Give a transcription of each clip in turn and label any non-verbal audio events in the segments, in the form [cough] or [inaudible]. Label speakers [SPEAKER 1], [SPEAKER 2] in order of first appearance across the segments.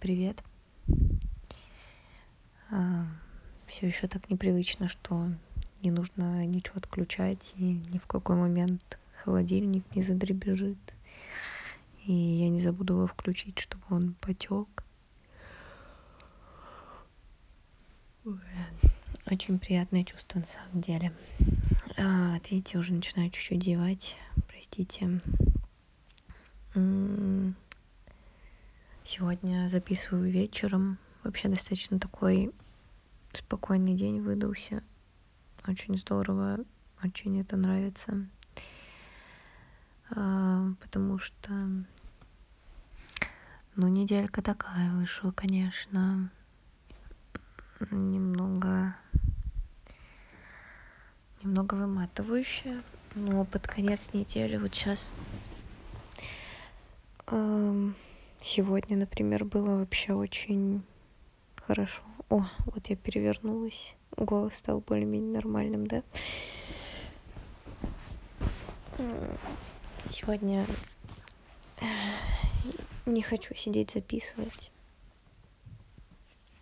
[SPEAKER 1] Привет. А, Все еще так непривычно, что не нужно ничего отключать, и ни в какой момент холодильник не задребежит. И я не забуду его включить, чтобы он потек. Очень приятное чувство на самом деле. А, видите, уже начинаю чуть-чуть девать. Простите. М, Сегодня записываю вечером. Вообще достаточно такой спокойный день выдался. Очень здорово, очень это нравится. А, Потому что, ну, неделька такая вышла, конечно. Немного, немного выматывающая. Но под конец недели вот сейчас Сегодня, например, было вообще очень хорошо. О, вот я перевернулась. Голос стал более-менее нормальным, да? Сегодня э, не хочу сидеть записывать.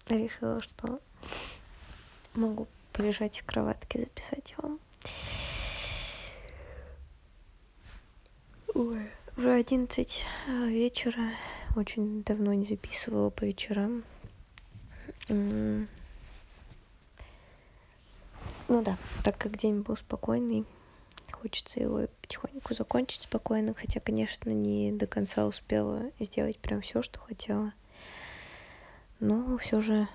[SPEAKER 1] Решила, что могу полежать в кроватке, записать вам. Ой, уже одиннадцать э, вечера. Очень давно не записывала по вечерам. Ну да, так как день был спокойный, хочется его потихоньку закончить спокойно, хотя, конечно, не до конца успела сделать прям все, что хотела. Но все же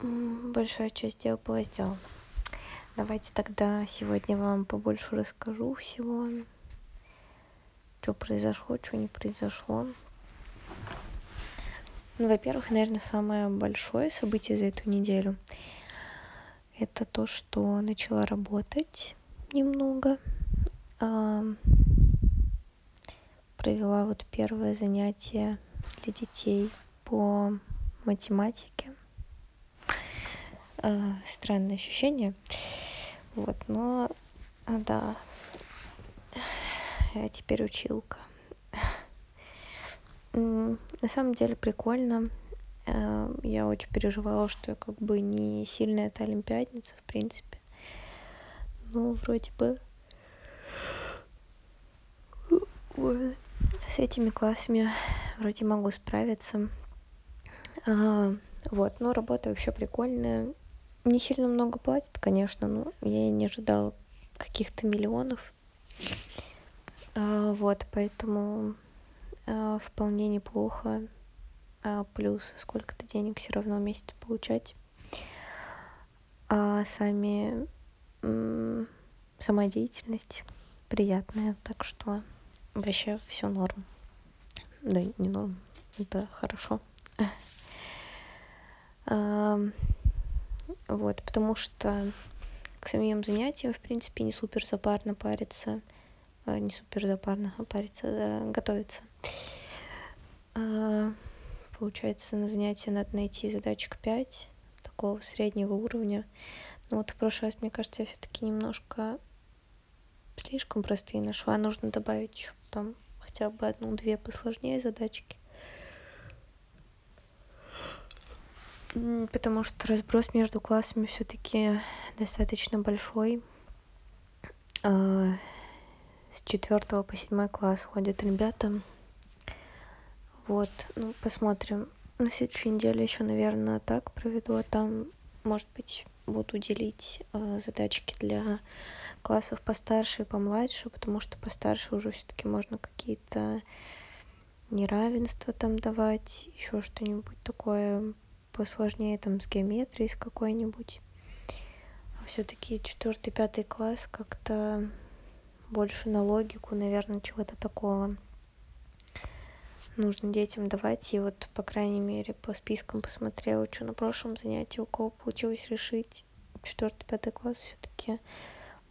[SPEAKER 1] большая часть дел была сделана. Давайте тогда сегодня вам побольше расскажу всего, что произошло, что не произошло. Ну, во-первых, наверное, самое большое событие за эту неделю – это то, что начала работать немного. А, Провела вот первое занятие для детей по математике. А, Странное ощущение. Вот, но да, я теперь училка. [laughs] На самом деле прикольно. Э, Я очень переживала, что я как бы не сильная эта олимпиадница, в принципе. Но вроде бы с этими классами вроде могу справиться. А, Вот, но работа вообще прикольная. Не сильно много платят, конечно, но я и не ожидала каких-то миллионов. А, Вот, поэтому а, вполне неплохо. А, Плюс сколько-то денег все равно в месяц получать. А сами сама приятная, так что вообще все норм. Да, не норм, это хорошо. Вот, потому что к самим занятиям, в принципе, не супер запарно париться. А, Не супер запарно, а париться, а, готовиться. А, Получается, на занятия надо найти задачек 5 такого среднего уровня. Но вот в прошлый раз, мне кажется, я все-таки немножко слишком простые нашла. Нужно добавить еще там хотя бы одну-две посложнее задачки. Потому что разброс между классами все-таки достаточно большой. С четвертого по седьмой класс ходят ребята. Вот, ну, посмотрим. На следующей неделе еще, наверное, так проведу, а там, может быть, буду делить э, задачки для классов постарше и помладше, потому что постарше уже все-таки можно какие-то неравенства там давать, еще что-нибудь такое посложнее там с геометрией с какой-нибудь. А все-таки четвертый, пятый класс как-то больше на логику, наверное, чего-то такого нужно детям давать. И вот, по крайней мере, по спискам посмотрела, что на прошлом занятии у кого получилось решить. Четвертый, пятый класс все-таки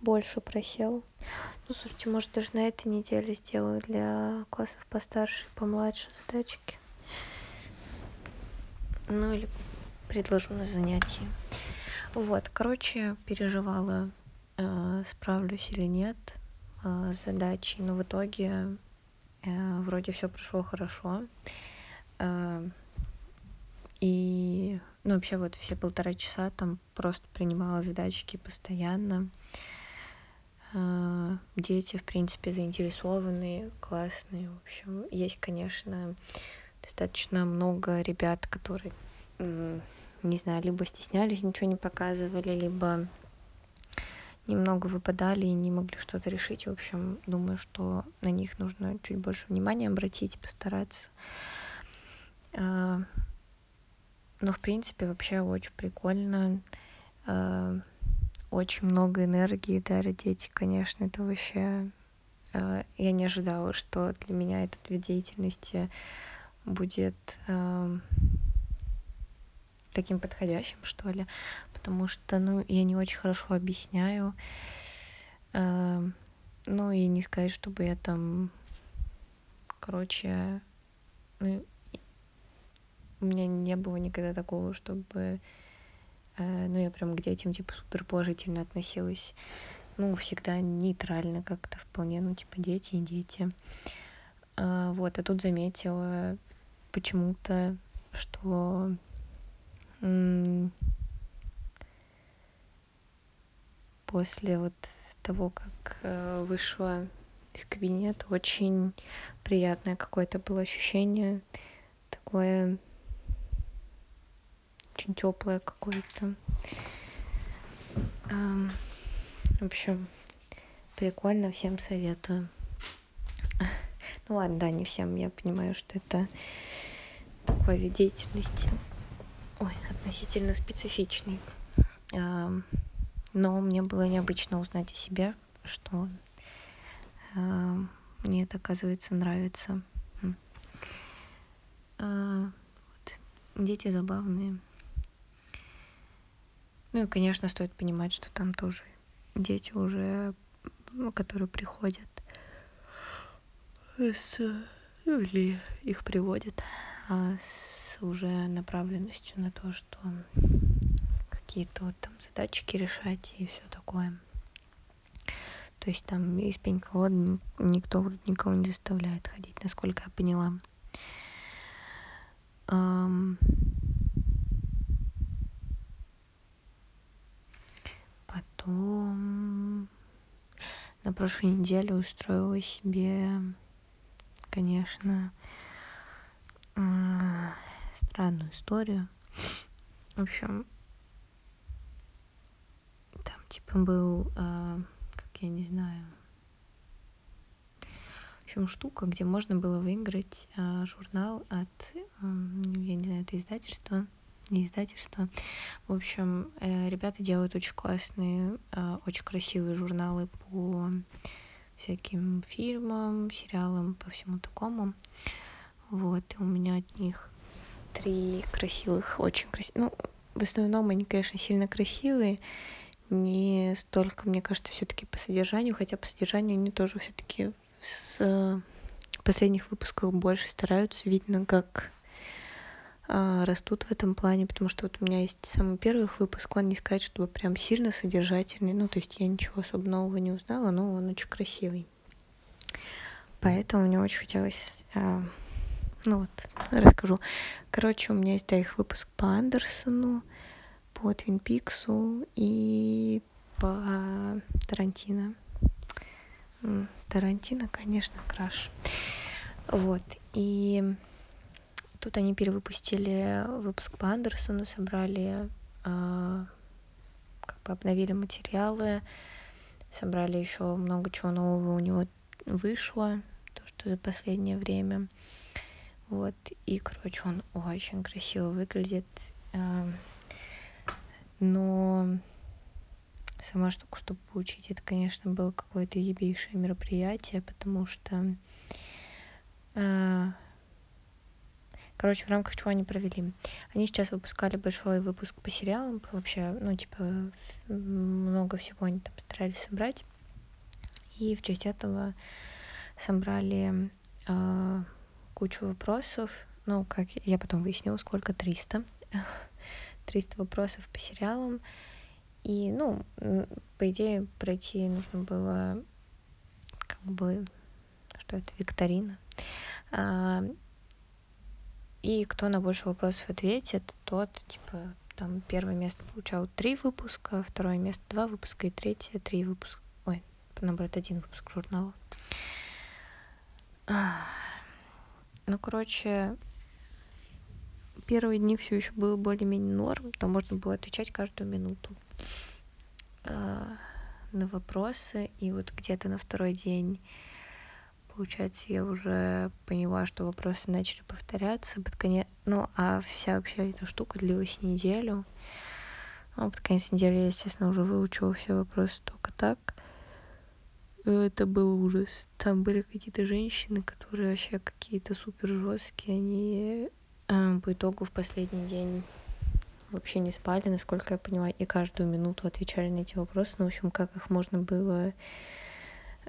[SPEAKER 1] больше просел. Ну, слушайте, может, даже на этой неделе сделаю для классов постарше и помладше задачки. Ну, или предложу на занятии. Вот, короче, переживала, э, справлюсь или нет задачей, но в итоге э, вроде все прошло хорошо. А, и, ну, вообще вот все полтора часа там просто принимала задачки постоянно. А, дети, в принципе, заинтересованные, классные. В общем, есть, конечно, достаточно много ребят, которые, не знаю, либо стеснялись, ничего не показывали, либо немного выпадали и не могли что-то решить. В общем, думаю, что на них нужно чуть больше внимания обратить, постараться. А, но, в принципе, вообще очень прикольно. А, очень много энергии дарят дети, конечно, это вообще... А, я не ожидала, что для меня этот вид деятельности будет таким подходящим, что ли, потому что, ну, я не очень хорошо объясняю, э, ну, и не сказать, чтобы я там, короче, ну, у меня не было никогда такого, чтобы, э, ну, я прям к детям, типа, супер положительно относилась, ну, всегда нейтрально как-то вполне, ну, типа, дети и дети. Э, вот, а тут заметила почему-то, что после вот того, как э, вышла из кабинета, очень приятное какое-то было ощущение, такое очень теплое какое-то. В общем, прикольно, всем советую. [laughs] Ну ладно, да, не всем, я понимаю, что это такой вид деятельности ой, относительно специфичный. Но мне было необычно узнать о себе, что мне это, оказывается, нравится. А. Дети забавные. Ну и, конечно, стоит понимать, что там тоже дети уже, которые приходят с ну, или их приводят а, с уже направленностью на то, что какие-то вот там задачки решать и все такое. То есть там из пень-колоды никто вроде никого не заставляет ходить, насколько я поняла. Потом на прошлой неделе устроила себе конечно, странную историю. В общем, типа был, а, как я не знаю, в общем, штука, где можно было выиграть а, журнал от, я не знаю, это издательство, не издательство. В общем, э, ребята делают очень классные, а, очень красивые журналы по всяким фильмам, сериалам, по всему такому. Вот, и у меня от них три красивых, очень красивых. Ну, в основном они, конечно, сильно красивые, не столько, мне кажется, все-таки по содержанию, хотя по содержанию они тоже все-таки с последних выпусках больше стараются. Видно, как а, растут в этом плане, потому что вот у меня есть самый первый выпуск, он не сказать, чтобы прям сильно содержательный, ну, то есть я ничего особо нового не узнала, но он очень красивый. Поэтому мне очень хотелось, а, ну вот, расскажу. Короче, у меня есть, да, их выпуск по Андерсону, по Твин Пиксу и по Тарантино. Тарантино, конечно, краш. Вот, и Тут они перевыпустили выпуск по Андерсону, собрали, э, как бы обновили материалы, собрали еще много чего нового у него вышло, то, что за последнее время. Вот, и, короче, он очень красиво выглядит. Но сама штука, чтобы получить, это, конечно, было какое-то ебейшее мероприятие, потому что э, Короче, в рамках чего они провели? Они сейчас выпускали большой выпуск по сериалам, вообще, ну, типа, много всего они там старались собрать. И в честь этого собрали э, кучу вопросов. Ну, как я потом выяснила, сколько? 300. 300 вопросов по сериалам. И, ну, по идее, пройти нужно было как бы, что это, викторина. А, и кто на больше вопросов ответит, тот, типа, там первое место получал три выпуска, второе место два выпуска и третье три выпуска. Ой, наоборот, один выпуск журнала. Ну, короче, первые дни все еще было более-менее норм, там можно было отвечать каждую минуту э, на вопросы, и вот где-то на второй день получается, я уже поняла, что вопросы начали повторяться под конец, ну, а вся вообще эта штука длилась неделю. Ну, под конец недели я, естественно, уже выучила все вопросы только так. Это был ужас. Там были какие-то женщины, которые вообще какие-то супер жесткие. Они э, по итогу в последний день вообще не спали, насколько я поняла, и каждую минуту отвечали на эти вопросы. Ну, в общем, как их можно было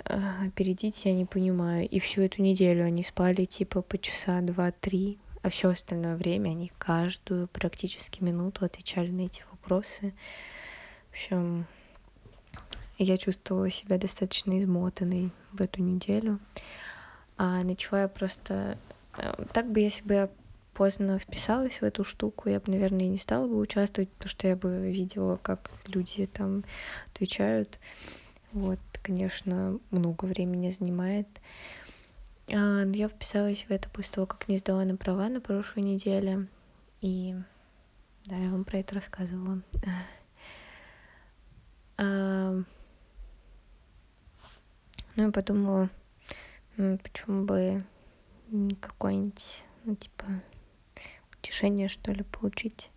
[SPEAKER 1] э, опередить, я не понимаю. И всю эту неделю они спали типа по часа два-три, а все остальное время они каждую практически минуту отвечали на эти вопросы. В общем, я чувствовала себя достаточно измотанной в эту неделю. А начала я просто... Э, так бы, если бы я поздно вписалась в эту штуку, я бы, наверное, и не стала бы участвовать, потому что я бы видела, как люди там отвечают. Вот, конечно, много времени занимает. А, но я вписалась в это после того, как не сдала на права на прошлой неделе. И да, я вам про это рассказывала. [laughs] А, ну, я подумала, почему бы какой-нибудь, ну, типа, утешение, что ли, получить.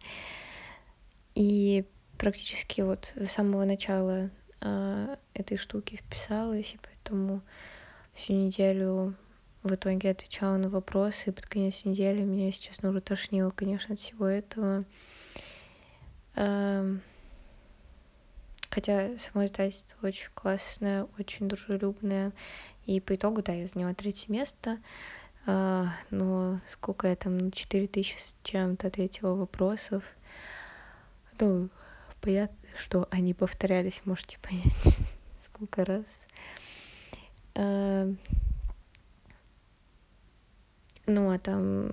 [SPEAKER 1] И практически вот с самого начала э, этой штуки вписалась, и поэтому всю неделю в итоге отвечала на вопросы, и под конец недели меня, если честно, уже тошнило, конечно, от всего этого. Э, Хотя само издательство очень классное, очень дружелюбное. И по итогу, да, я заняла третье место. А, но сколько я там, четыре тысячи с чем-то ответила вопросов. Ну, понятно, что они повторялись, можете [laughs] понять, сколько раз. А, ну, а там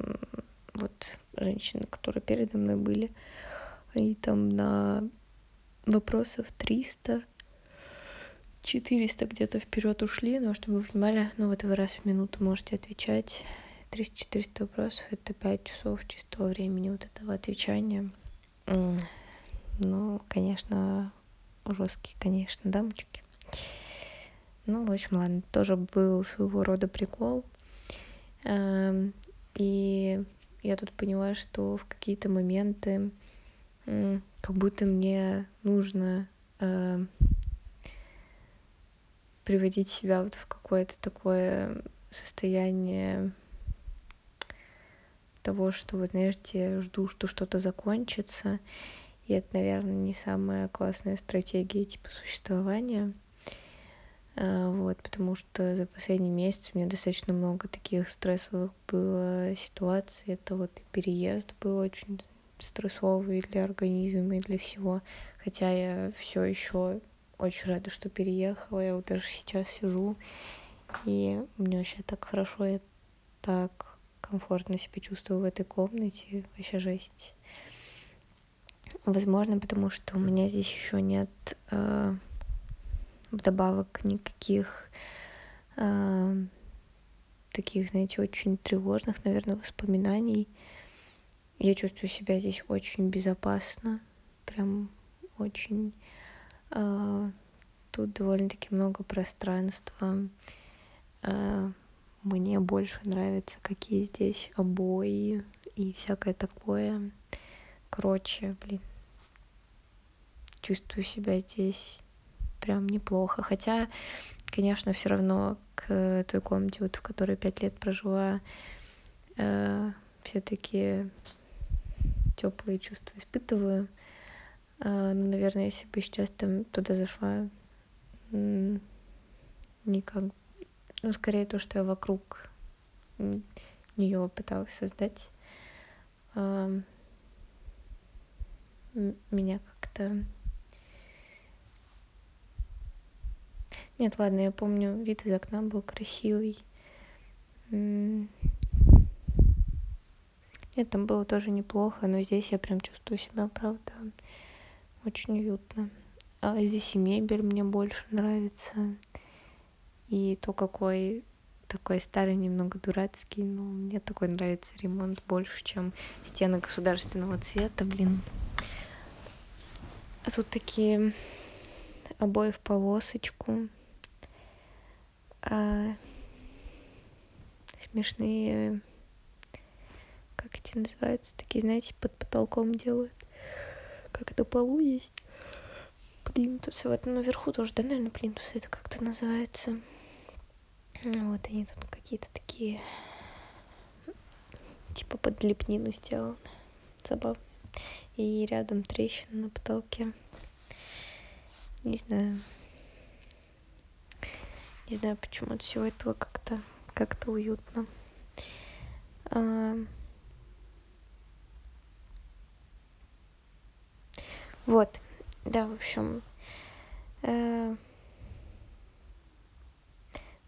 [SPEAKER 1] вот женщины, которые передо мной были, они там на вопросов 300, 400 где-то вперед ушли, но чтобы вы понимали, ну вот вы раз в минуту можете отвечать. 300-400 вопросов — это 5 часов чистого времени вот этого отвечания. Ну, конечно, жесткие, конечно, дамочки. Ну, в общем, ладно, тоже был своего рода прикол. Эм, и я тут поняла, что в какие-то моменты как будто мне нужно э, приводить себя вот в какое-то такое состояние того, что вот, знаете, жду, что что-то закончится. И это, наверное, не самая классная стратегия типа существования. А, вот, потому что за последний месяц у меня достаточно много таких стрессовых было ситуаций. Это вот и переезд был очень стрессовый для организма и для всего. Хотя я все еще очень рада, что переехала. Я вот даже сейчас сижу, и мне вообще так хорошо, я так комфортно себя чувствую в этой комнате. Вообще жесть. Возможно, потому что у меня здесь еще нет э, вдобавок никаких э, таких, знаете, очень тревожных, наверное, воспоминаний. Я чувствую себя здесь очень безопасно, прям очень. А, тут довольно-таки много пространства. А, мне больше нравится, какие здесь обои и всякое такое. Короче, блин, чувствую себя здесь прям неплохо. Хотя, конечно, все равно к той комнате, вот в которой пять лет прожила, э, все-таки теплые чувства испытываю. А, ну, наверное, если бы сейчас там туда зашла, никак... Ну, скорее то, что я вокруг нее пыталась создать, а, меня как-то... Нет, ладно, я помню, вид из окна был красивый. Нет, там было тоже неплохо, но здесь я прям чувствую себя, правда, очень уютно. А здесь и мебель мне больше нравится. И то, какой такой старый, немного дурацкий, но мне такой нравится ремонт больше, чем стены государственного цвета, блин. А тут такие обои в полосочку. А, смешные, как эти называются, такие, знаете, под потолком делают. Как это полу есть. Плинтусы. Вот наверху тоже, да, наверное, плинтусы это как-то называется. Ну вот они тут какие-то такие, типа под лепнину сделаны. Забавно. И рядом трещина на потолке. Не знаю. Не знаю, почему от всего этого как-то как-то уютно. А... Вот, да, в общем, э...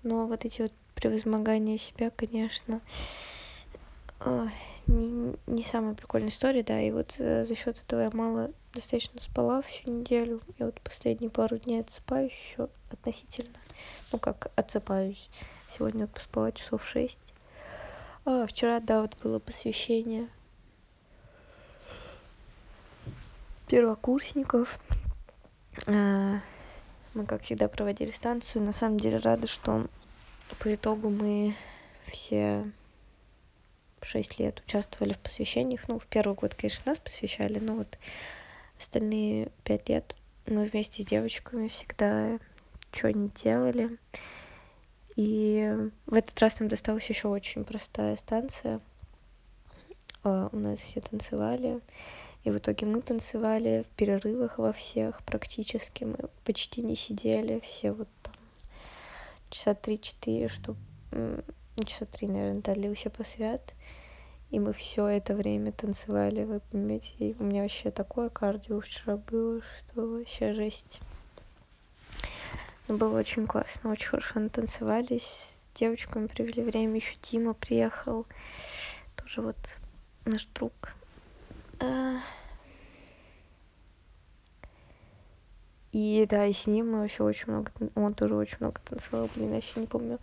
[SPEAKER 1] но вот эти вот превозмогания себя, конечно, не, не самая прикольная история, да, и вот э, за счет этого я мало достаточно спала всю неделю, и вот последние пару дней отсыпаюсь еще относительно, ну как отсыпаюсь, сегодня вот поспала часов шесть, а, вчера, да, вот было посвящение первокурсников, а, мы, как всегда, проводили станцию, на самом деле рада, что по итогу мы все шесть лет участвовали в посвящениях. Ну, в первый год, конечно, нас посвящали, но вот остальные пять лет мы вместе с девочками всегда что-нибудь делали. И в этот раз нам досталась еще очень простая станция. А, у нас все танцевали. И в итоге мы танцевали в перерывах во всех практически. Мы почти не сидели. Все вот там часа три-четыре, чтобы часа три, наверное, длился посвят. И мы все это время танцевали, вы понимаете. И у меня вообще такое кардио вчера было, что вообще жесть. Но было очень классно, очень хорошо натанцевались. С девочками провели время. Еще Тима приехал. Тоже вот наш друг. И да, и с ним мы вообще очень много... Он тоже очень много танцевал. Блин, я вообще не помню,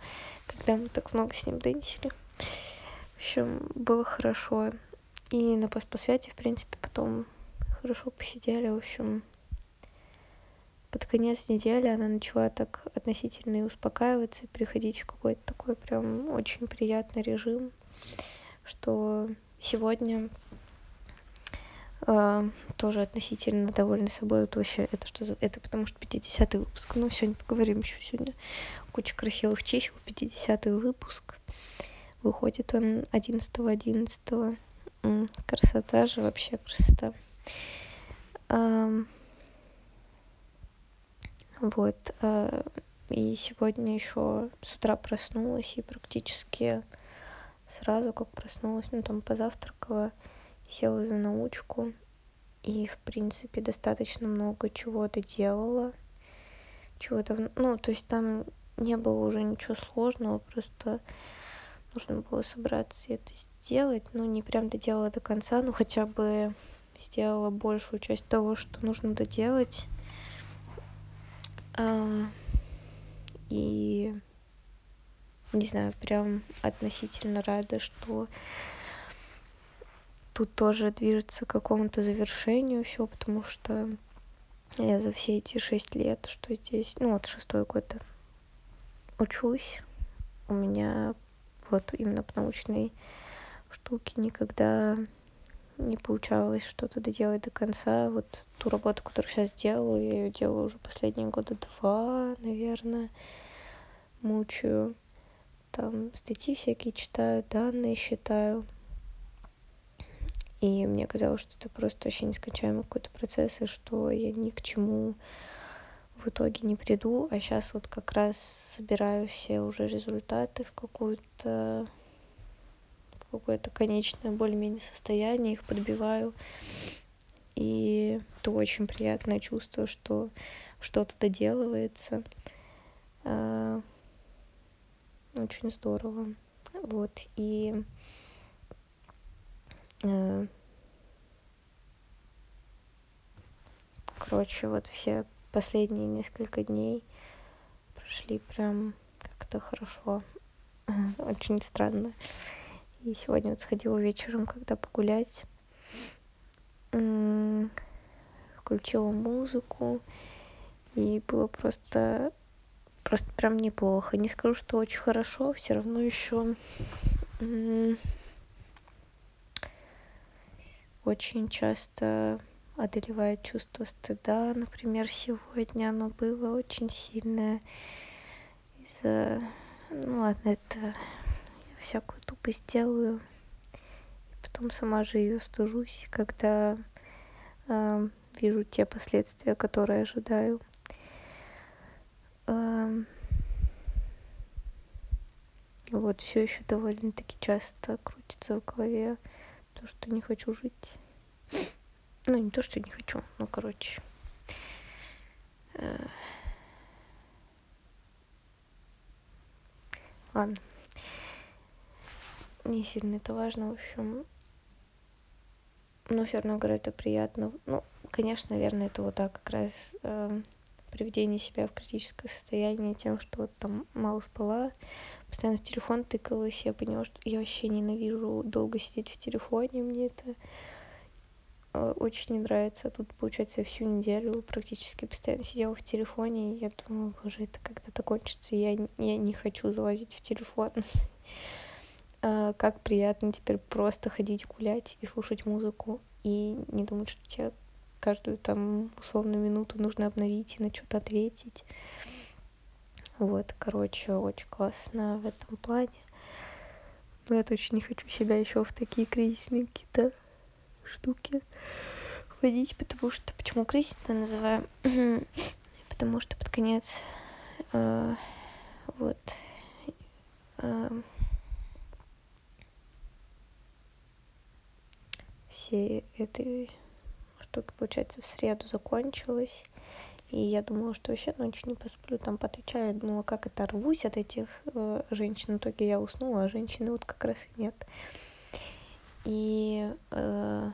[SPEAKER 1] когда мы так много с ним дэнсили. В общем, было хорошо. И на посвяте, в принципе, потом хорошо посидели. В общем, под конец недели она начала так относительно и успокаиваться, и приходить в какой-то такой прям очень приятный режим, что сегодня тоже относительно довольны собой. Вот вообще, это что за... Это потому что 50-й выпуск. Ну, сегодня поговорим еще сегодня. Куча красивых чисел. 50-й выпуск. Выходит он 11-11. -11. Красота же, вообще красота. Um, вот. Э, и сегодня еще с утра проснулась и практически сразу, как проснулась, ну там позавтракала, села за научку и, в принципе, достаточно много чего-то делала. Чего-то, ну, то есть там не было уже ничего сложного, просто нужно было собраться и это сделать, ну, не прям доделала до конца, но хотя бы сделала большую часть того, что нужно доделать. А, и не знаю, прям относительно рада, что тут тоже движется к какому-то завершению все, потому что я за все эти шесть лет, что здесь, ну вот шестой год учусь, у меня вот именно по научной штуке никогда не получалось что-то доделать до конца. Вот ту работу, которую сейчас делаю, я ее делаю уже последние года два, наверное. Мучаю. Там статьи всякие читаю, данные считаю. И мне казалось, что это просто вообще нескончаемый какой-то процесс, и что я ни к чему в итоге не приду. А сейчас вот как раз собираю все уже результаты в какую-то какое-то конечное более-менее состояние, их подбиваю. И это очень приятное чувство, что что-то доделывается. А, очень здорово. Вот. И короче, вот все последние несколько дней прошли прям как-то хорошо. [laughs] Очень странно. И сегодня вот сходила вечером, когда погулять. Включила музыку. И было просто просто прям неплохо. Не скажу, что очень хорошо, все равно еще очень часто одолевает чувство стыда. Например, сегодня оно было очень сильное из-за... Ну ладно, это я всякую тупость делаю. И потом сама же ее стужусь, когда э, вижу те последствия, которые ожидаю. вот все еще довольно-таки часто крутится в голове то, что не хочу жить. Ну, не то, что не хочу, ну, короче. Э. Ладно. Не сильно это важно, в общем. Но все равно, это приятно. Ну, конечно, наверное, это вот так как раз э, приведение себя в критическое состояние тем, что вот там мало спала, постоянно в телефон тыкалась, я поняла, что я вообще ненавижу долго сидеть в телефоне, мне это э, очень не нравится. Тут, получается, всю неделю практически постоянно сидела в телефоне, и я думаю, боже, это когда-то кончится, я, я не хочу залазить в телефон. [laughs] А, как приятно теперь просто ходить гулять и слушать музыку, и не думать, что тебе каждую там условную минуту нужно обновить и на что-то ответить. Вот, короче, очень классно в этом плане. Но я точно не хочу себя еще в такие кризисные какие-то штуки вводить, потому что... Почему кризисно называю? [clears throat] потому что под конец э, вот э, всей этой штуки, получается, в среду закончилась. И я думала, что вообще ночью не посплю, там поотвечаю. Я думала, как это рвусь от этих э, женщин. В итоге я уснула, а женщины вот как раз и нет. И э,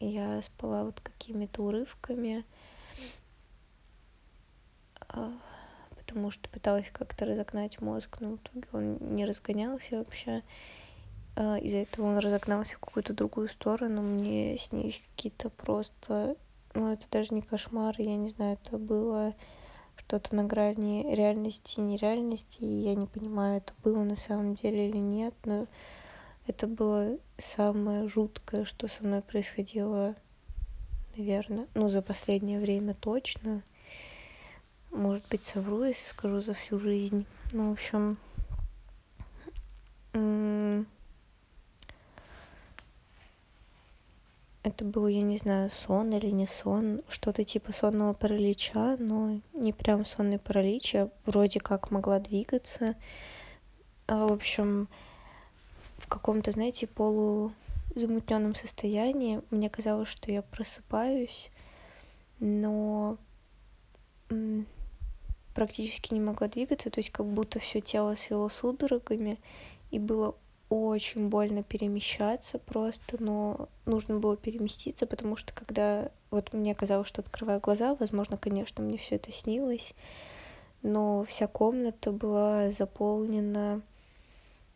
[SPEAKER 1] я спала вот какими-то урывками, э, потому что пыталась как-то разогнать мозг, но в итоге он не разгонялся вообще. Э, из-за этого он разогнался в какую-то другую сторону. Мне снились какие-то просто ну, это даже не кошмар, я не знаю, это было что-то на грани реальности и нереальности, и я не понимаю, это было на самом деле или нет, но это было самое жуткое, что со мной происходило, наверное, ну, за последнее время точно. Может быть, совру, если скажу за всю жизнь. Ну, в общем, это был, я не знаю, сон или не сон, что-то типа сонного паралича, но не прям сонный паралич, я вроде как могла двигаться. А, в общем, в каком-то, знаете, полузамутненном состоянии. Мне казалось, что я просыпаюсь, но практически не могла двигаться, то есть как будто все тело свело судорогами, и было очень больно перемещаться просто, но нужно было переместиться, потому что когда вот мне казалось, что открываю глаза, возможно, конечно, мне все это снилось, но вся комната была заполнена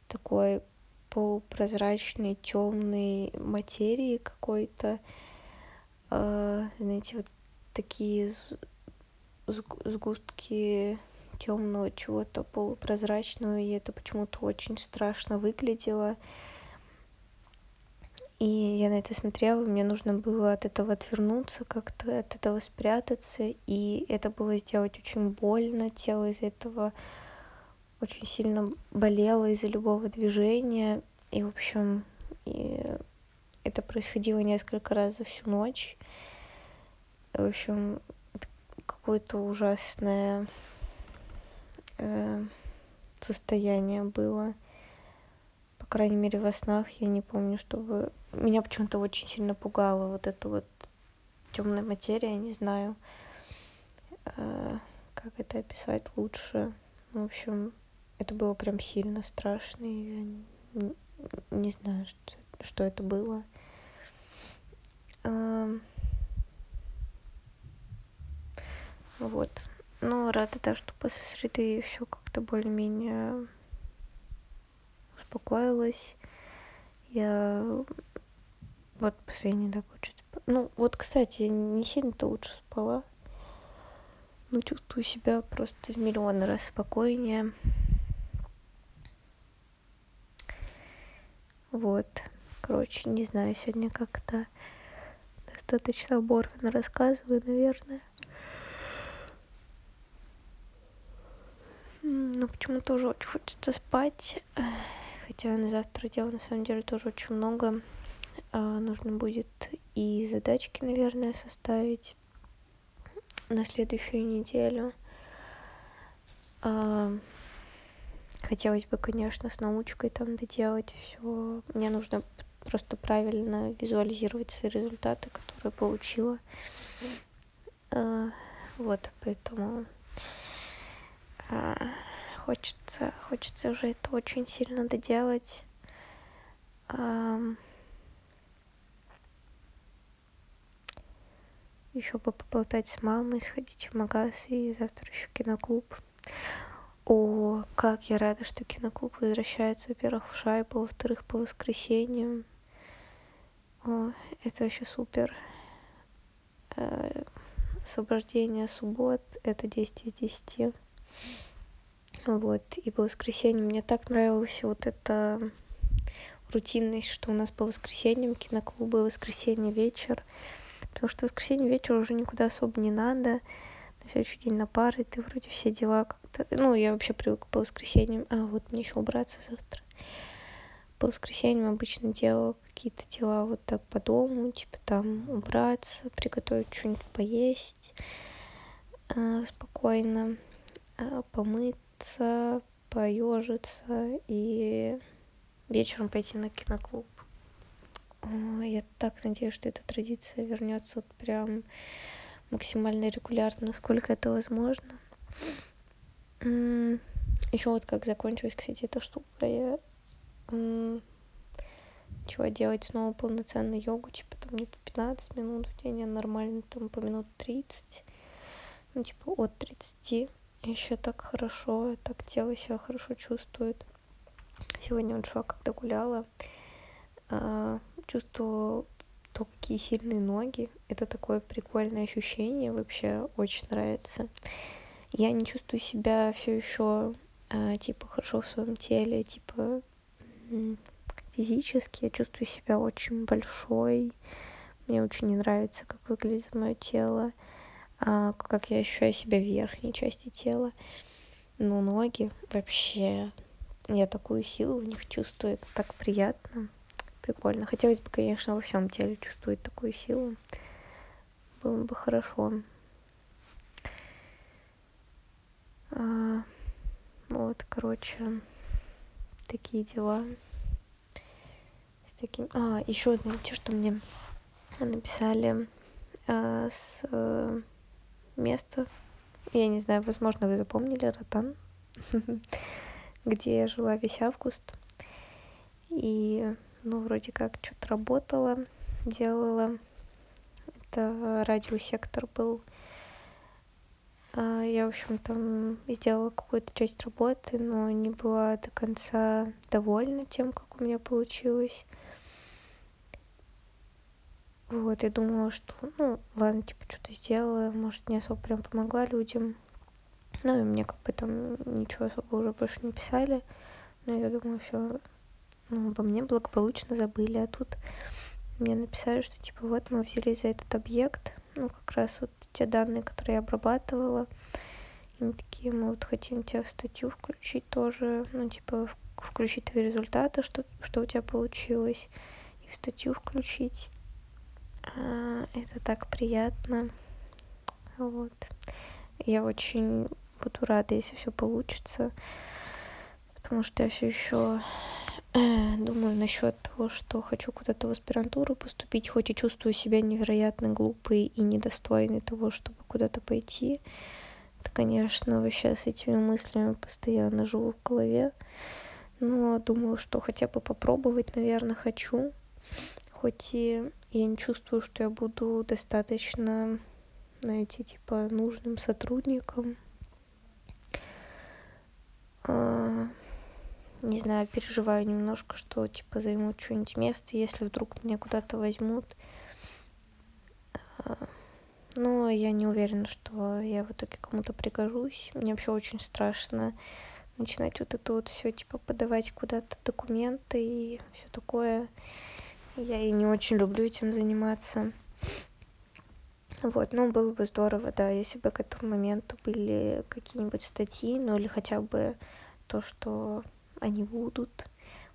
[SPEAKER 1] такой полупрозрачной темной материей какой-то, э, знаете, вот такие сгустки темного чего-то полупрозрачного, и это почему-то очень страшно выглядело. И я на это смотрела, мне нужно было от этого отвернуться, как-то от этого спрятаться, и это было сделать очень больно, тело из этого очень сильно болело из-за любого движения, и, в общем, и это происходило несколько раз за всю ночь. В общем, какое-то ужасное э, состояние было. По крайней мере, во снах я не помню, чтобы... Меня почему-то очень сильно пугала вот эта вот темная материя, не знаю, э, как это описать лучше. В общем, это было прям сильно страшно. И я не, не знаю, что, что это было. Вот. Но рада, да, что после среды все как-то более-менее успокоилась. Я вот последний, да, получается. Ну, вот, кстати, не сильно-то лучше спала. Ну, чувствую себя просто в миллион раз спокойнее. Вот. Короче, не знаю, сегодня как-то достаточно оборвано рассказываю, наверное. Но почему тоже очень хочется спать. Хотя на завтра дел на самом деле тоже очень много. А, нужно будет и задачки, наверное, составить на следующую неделю. А, хотелось бы, конечно, с научкой там доделать все. Мне нужно просто правильно визуализировать свои результаты, которые получила. А, вот, поэтому хочется, хочется уже это очень сильно доделать. Еще бы поболтать с мамой, сходить в магаз и завтра еще киноклуб. О, как я рада, что киноклуб возвращается, во-первых, в шайбу, во-вторых, по воскресеньям. О, это вообще супер. Э, освобождение суббот — это 10 из 10. Вот, и по воскресеньям мне так нравилась вот эта рутинность, что у нас по воскресеньям киноклубы, воскресенье вечер. Потому что воскресенье вечер уже никуда особо не надо. На следующий день на пары ты вроде все дела как-то... Ну, я вообще привык по воскресеньям. А, вот мне еще убраться завтра. По воскресеньям обычно делала какие-то дела вот так по дому, типа там убраться, приготовить что-нибудь поесть э, спокойно, помыться, поежиться и вечером пойти на киноклуб. Я так надеюсь, что эта традиция вернется вот прям максимально регулярно, насколько это возможно. Еще вот как закончилась, кстати, эта штука, я чего делать снова полноценную йогу, типа там не по 15 минут в день, а нормально там по минут 30, ну типа от 30. Еще так хорошо, так тело себя хорошо чувствует. Сегодня он шла, когда гуляла, а, чувствовала то, какие сильные ноги. Это такое прикольное ощущение, вообще очень нравится. Я не чувствую себя все еще а, типа хорошо в своем теле, типа физически. Я чувствую себя очень большой. Мне очень не нравится, как выглядит мое тело, как я ощущаю себя в верхней части тела. Но ноги вообще я такую силу в них чувствую, это так приятно прикольно. Хотелось бы, конечно, во всем теле чувствовать такую силу. Было бы хорошо. А, вот, короче, такие дела. С таким... А, еще знаете, что мне написали а, с места. Я не знаю, возможно, вы запомнили Ротан, [laughs] где я жила весь август. И ну, вроде как что-то работала, делала. Это радиосектор был. А, я, в общем, там сделала какую-то часть работы, но не была до конца довольна тем, как у меня получилось. Вот, я думала, что, ну, ладно, типа, что-то сделала, может, не особо прям помогла людям. Ну, и мне как бы там ничего особо уже больше не писали. Но я думаю, все, ну, обо мне благополучно забыли, а тут мне написали, что типа вот мы взялись за этот объект, ну как раз вот те данные, которые я обрабатывала, они такие, мы вот хотим тебя в статью включить тоже, ну типа включить твои результаты, что, что у тебя получилось, и в статью включить. А, это так приятно. Вот. Я очень буду рада, если все получится, потому что я все еще думаю насчет того, что хочу куда-то в аспирантуру поступить, хоть и чувствую себя невероятно глупой и недостойной того, чтобы куда-то пойти. Это, конечно, вообще с этими мыслями постоянно живу в голове. Но думаю, что хотя бы попробовать, наверное, хочу. Хоть и я не чувствую, что я буду достаточно, знаете, типа нужным сотрудником. А, не знаю, переживаю немножко, что типа займут что-нибудь место, если вдруг меня куда-то возьмут. А, но я не уверена, что я в итоге кому-то пригожусь. Мне вообще очень страшно начинать вот это вот все типа подавать куда-то документы и все такое. Я и не очень люблю этим заниматься. Вот, ну, было бы здорово, да, если бы к этому моменту были какие-нибудь статьи, ну, или хотя бы то, что они будут,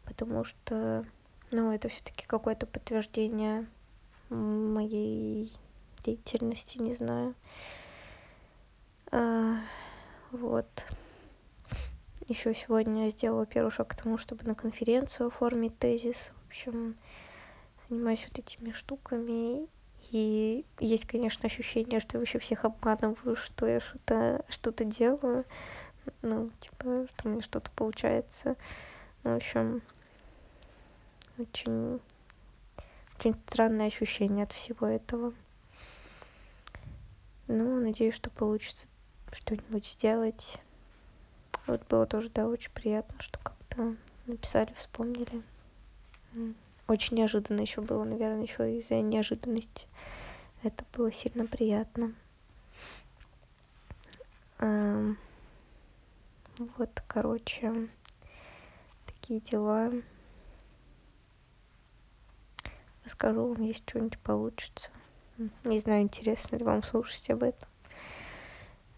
[SPEAKER 1] потому что, ну, это все таки какое-то подтверждение моей деятельности, не знаю. А, вот. Еще сегодня я сделала первый шаг к тому, чтобы на конференцию оформить тезис. В общем, занимаюсь вот этими штуками. И есть, конечно, ощущение, что я вообще всех обманываю, что я что-то что делаю. Ну, типа, что у меня что-то получается. Ну, в общем, очень, очень странное ощущение от всего этого. Ну, надеюсь, что получится что-нибудь сделать. Вот было тоже, да, очень приятно, что как-то написали, вспомнили. Очень неожиданно еще было, наверное, еще из-за неожиданности. Это было сильно приятно. Вот, короче, такие дела. Расскажу вам, если что-нибудь получится. Не знаю, интересно ли вам слушать об этом.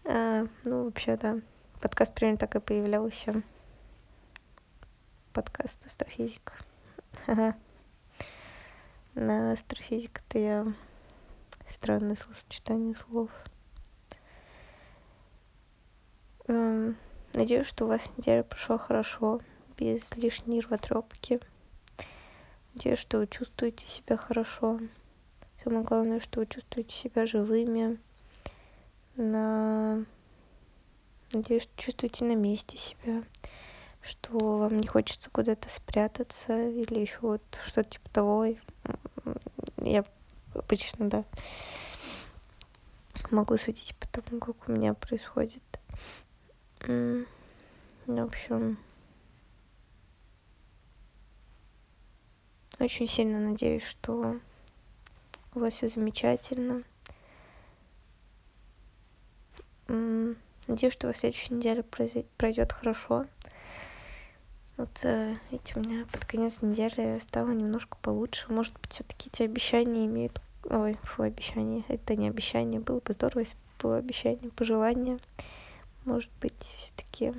[SPEAKER 1] А, ну, вообще, да. Подкаст примерно так и появлялся. Подкаст астрофизика. Ага. На астрофизика-то я странное словосочетание слов. Эм, надеюсь, что у вас неделя прошла хорошо, без лишней нервотропки. Надеюсь, что вы чувствуете себя хорошо. Самое главное, что вы чувствуете себя живыми. На... Надеюсь, что чувствуете на месте себя. Что вам не хочется куда-то спрятаться или еще вот что-то типа того. Я обычно, да, могу судить по тому, как у меня происходит. Ну, в общем, очень сильно надеюсь, что у вас все замечательно. Надеюсь, что у вас следующая неделя пройдет хорошо. Вот э, видите, у меня под конец недели стало немножко получше. Может быть, все-таки эти обещания имеют... Ой, фу, обещания. Это не обещание. Было бы здорово, если бы было обещание, пожелание. Может быть, все-таки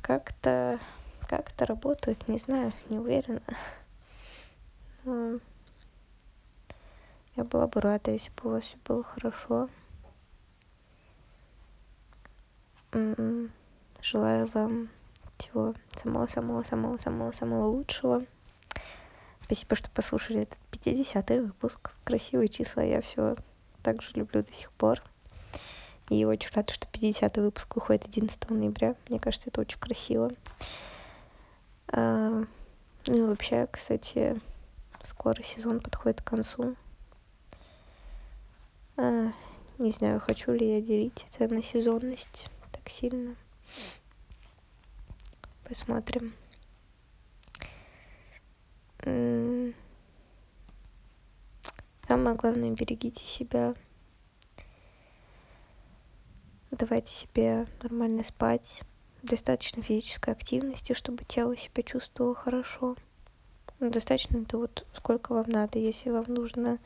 [SPEAKER 1] как-то как-то работают, не знаю, не уверена. Но я была бы рада, если бы у вас все было хорошо. М-м. Желаю вам всего самого-самого-самого-самого-самого лучшего. Спасибо, что послушали этот 50-й выпуск. Красивые числа я все так же люблю до сих пор. И очень рада, что 50-й выпуск выходит 11 ноября. Мне кажется, это очень красиво. А, ну и вообще, кстати, скоро сезон подходит к концу. А, не знаю, хочу ли я делить это на сезонность так сильно. Посмотрим. Самое главное, берегите себя. Давайте себе нормально спать. Достаточно физической активности, чтобы тело себя чувствовало хорошо. Достаточно это вот сколько вам надо. Если вам нужно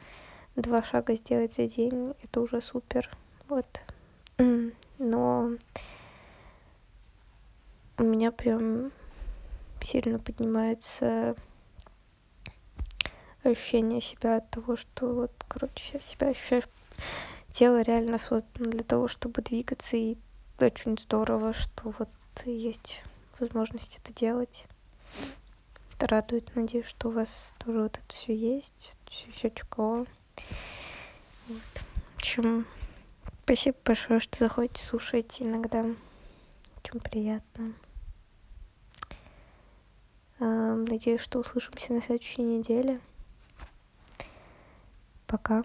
[SPEAKER 1] два шага сделать за день, это уже супер. Вот. [clears throat] Но у меня прям сильно поднимается ощущение себя от того, что вот, короче, себя ощущаешь тело реально создано для того, чтобы двигаться, и очень здорово, что вот есть возможность это делать. Это радует. Надеюсь, что у вас тоже вот это все есть, все, все. Вот. В общем, спасибо большое, что заходите, слушаете иногда. Очень приятно. Надеюсь что услышимся на следующей неделе. Пока